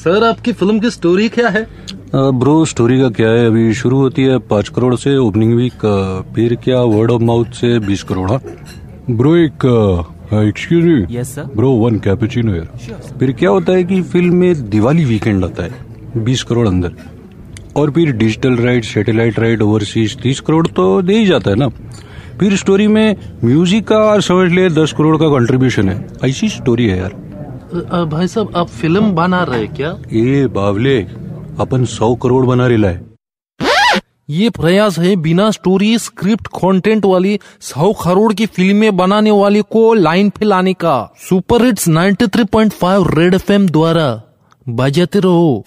Sir आपकी film की story क्या है? ब्रो स्टोरी का क्या है? अभी शुरू होती है पाँच करोड़ से ओपनिंग वीक फिर क्या वर्ड ऑफ़ माउथ से बीस करोड़ ब्रो एक excuse me yes sir bro one cappuccino यार फिर क्या होता है कि फ़िल्म में दिवाली वीकेंड आता है बीस करोड़ अंदर। और फिर digital right satellite right overseas तीस करोड़ तो दे ही जाता है ना। फिर स्टोरी में म्यूज़िक का समझ ले दस करोड़ का कंट्रीब्यूशन है। ऐसी स्टोरी है यार। भाई साहब आप फ़िल्म बना रहे क्या? ये बावले अपन सौ करोड़ बना रहे है ये प्रयास है बिना स्टोरी स्क्रिप्ट कंटेंट वाली सौ करोड़ की फ़िल्में बनाने वाली को लाइन पे लाने का। सुपर हिट्स 93.5 रेड एफएम द्वारा। बजाते रहो।